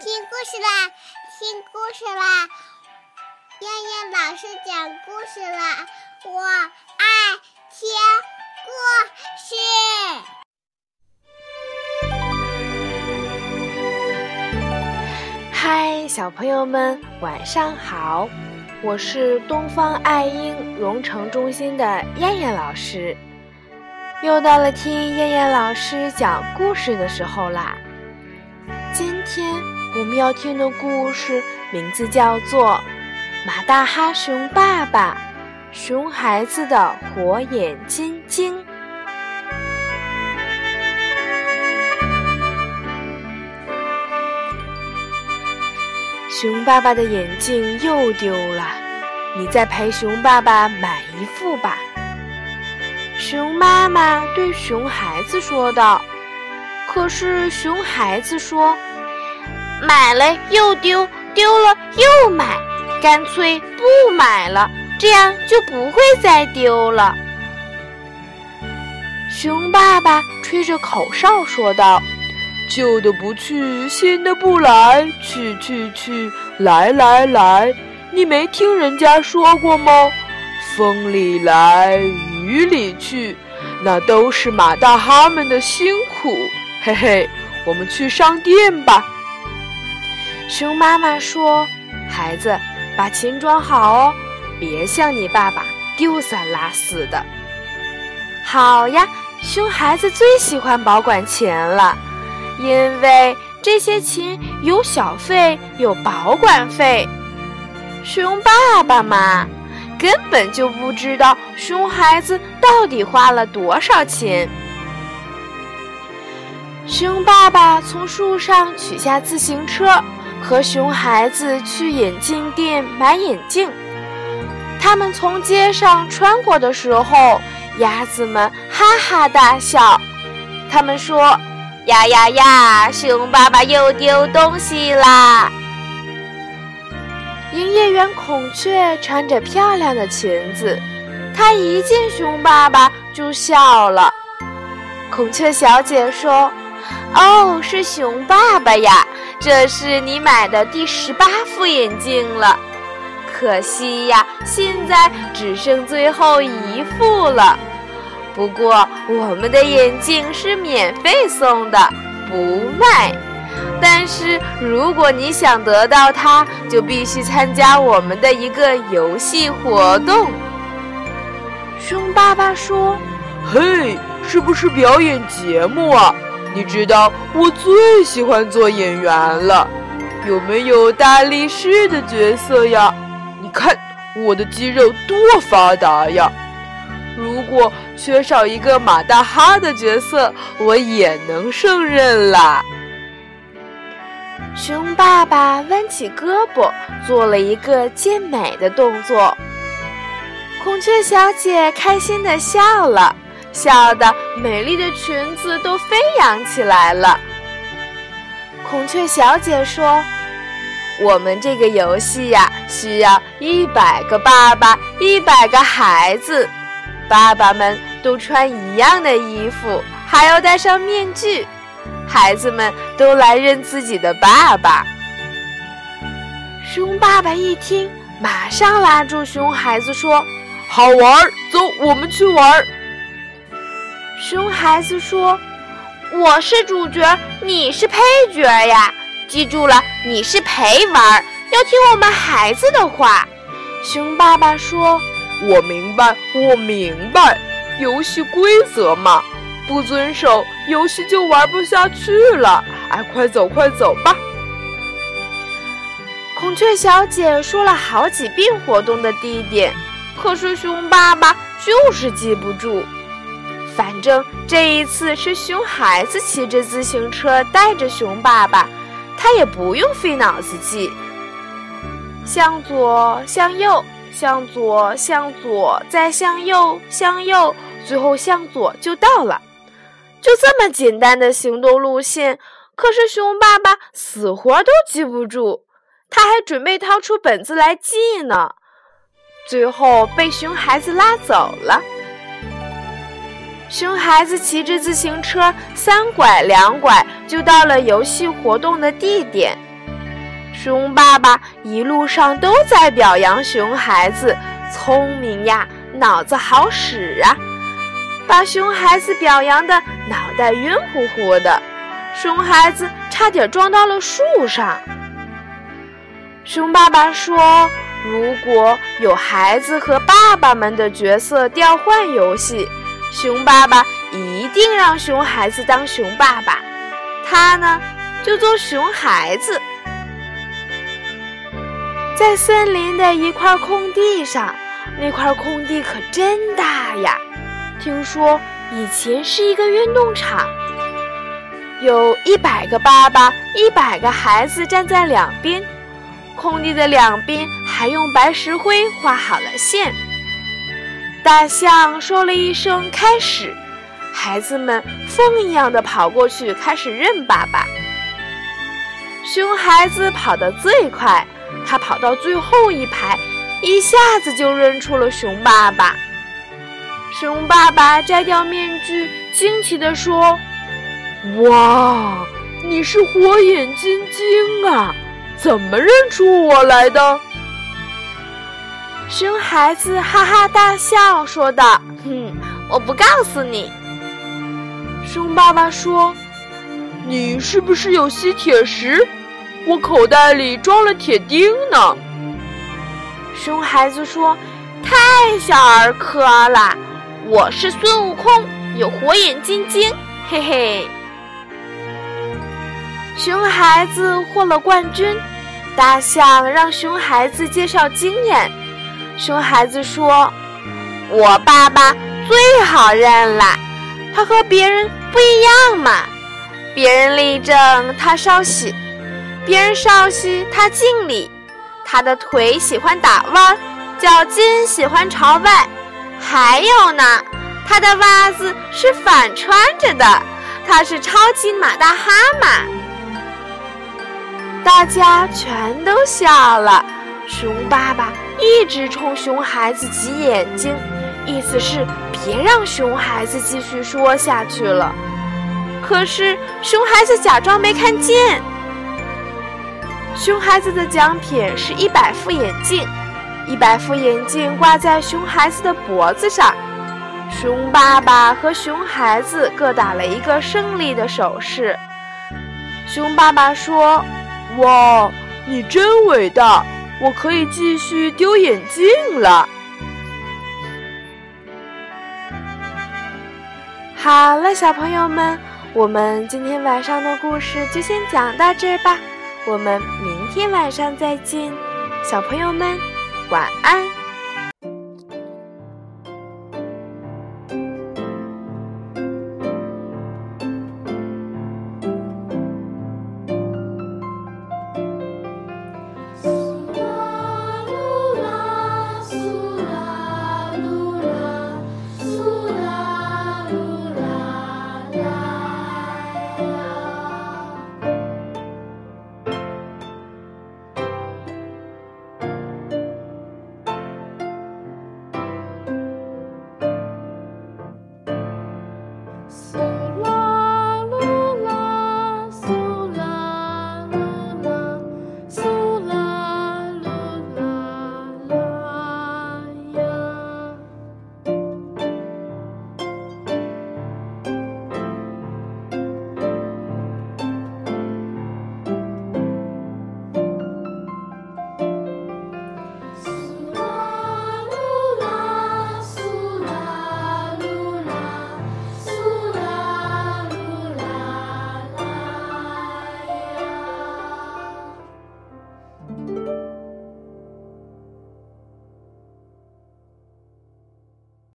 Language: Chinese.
听故事啦，听故事啦！燕燕老师讲故事啦，我爱听故事。嗨，小朋友们，晚上好！我是东方爱婴蓉城中心的燕燕老师，又到了听燕燕老师讲故事的时候啦。今天。我们要听的故事名字叫做《马大哈熊爸爸熊孩子的火眼金睛》。熊爸爸的眼镜又丢了，你再陪熊爸爸买一副吧。熊妈妈对熊孩子说道。可是熊孩子说。买了又丢，丢了又买，干脆不买了，这样就不会再丢了。熊爸爸吹着口哨说道：“旧的不去，新的不来，去去去，来来来，你没听人家说过吗？风里来，雨里去，那都是马大哈们的辛苦。嘿嘿，我们去商店吧。”熊妈妈说：“孩子，把钱装好哦，别像你爸爸丢三落四的。”好呀，熊孩子最喜欢保管钱了，因为这些钱有小费，有保管费。熊爸爸嘛，根本就不知道熊孩子到底花了多少钱。熊爸爸从树上取下自行车。和熊孩子去眼镜店买眼镜，他们从街上穿过的时候，鸭子们哈哈大笑。他们说：“呀呀呀，熊爸爸又丢东西啦！”营业员孔雀穿着漂亮的裙子，她一见熊爸爸就笑了。孔雀小姐说：“哦，是熊爸爸呀。”这是你买的第十八副眼镜了，可惜呀，现在只剩最后一副了。不过我们的眼镜是免费送的，不卖。但是如果你想得到它，就必须参加我们的一个游戏活动。熊爸爸说：“嘿，是不是表演节目啊？”你知道我最喜欢做演员了，有没有大力士的角色呀？你看我的肌肉多发达呀！如果缺少一个马大哈的角色，我也能胜任啦。熊爸爸弯起胳膊，做了一个健美的动作。孔雀小姐开心地笑了。笑得美丽的裙子都飞扬起来了。孔雀小姐说：“我们这个游戏呀，需要一百个爸爸，一百个孩子，爸爸们都穿一样的衣服，还要戴上面具，孩子们都来认自己的爸爸。”熊爸爸一听，马上拉住熊孩子说：“好玩，走，我们去玩。”熊孩子说：“我是主角，你是配角呀！记住了，你是陪玩，要听我们孩子的话。”熊爸爸说：“我明白，我明白，游戏规则嘛，不遵守，游戏就玩不下去了。哎，快走，快走吧！”孔雀小姐说了好几遍活动的地点，可是熊爸爸就是记不住。反正这一次是熊孩子骑着自行车带着熊爸爸，他也不用费脑子记。向左，向右，向左，向左，再向右，向右，最后向左就到了。就这么简单的行动路线，可是熊爸爸死活都记不住，他还准备掏出本子来记呢。最后被熊孩子拉走了。熊孩子骑着自行车，三拐两拐就到了游戏活动的地点。熊爸爸一路上都在表扬熊孩子聪明呀，脑子好使啊，把熊孩子表扬的脑袋晕乎乎的，熊孩子差点撞到了树上。熊爸爸说：“如果有孩子和爸爸们的角色调换游戏，熊爸爸一定让熊孩子当熊爸爸，他呢就做熊孩子。”在森林的一块空地上，那块空地可真大呀！听说以前是一个运动场，有一百个爸爸，一百个孩子站在两边，空地的两边还用白石灰画好了线。大象说了一声“开始”，孩子们风一样的跑过去，开始认爸爸。熊孩子跑得最快。他跑到最后一排，一下子就认出了熊爸爸。熊爸爸摘掉面具，惊奇地说：“哇，你是火眼金睛啊！怎么认出我来的？”熊孩子哈哈大笑，说道：“哼，我不告诉你。”熊爸爸说：“你是不是有吸铁石？”我口袋里装了铁钉呢。熊孩子说：“太小儿科了，我是孙悟空，有火眼金睛，嘿嘿。”熊孩子获了冠军，大象让熊孩子介绍经验。熊孩子说：“我爸爸最好认了，他和别人不一样嘛，别人立正，他稍息。”别人稍息，他敬礼；他的腿喜欢打弯，脚尖喜欢朝外。还有呢，他的袜子是反穿着的，他是超级马大哈嘛。大家全都笑了。熊爸爸一直冲熊孩子挤眼睛，意思是别让熊孩子继续说下去了。可是熊孩子假装没看见。熊孩子的奖品是一百副眼镜，一百副眼镜挂在熊孩子的脖子上。熊爸爸和熊孩子各打了一个胜利的手势。熊爸爸说：“哇，你真伟大！我可以继续丢眼镜了。”好了，小朋友们，我们今天晚上的故事就先讲到这儿吧。我们明天晚上再见，小朋友们，晚安。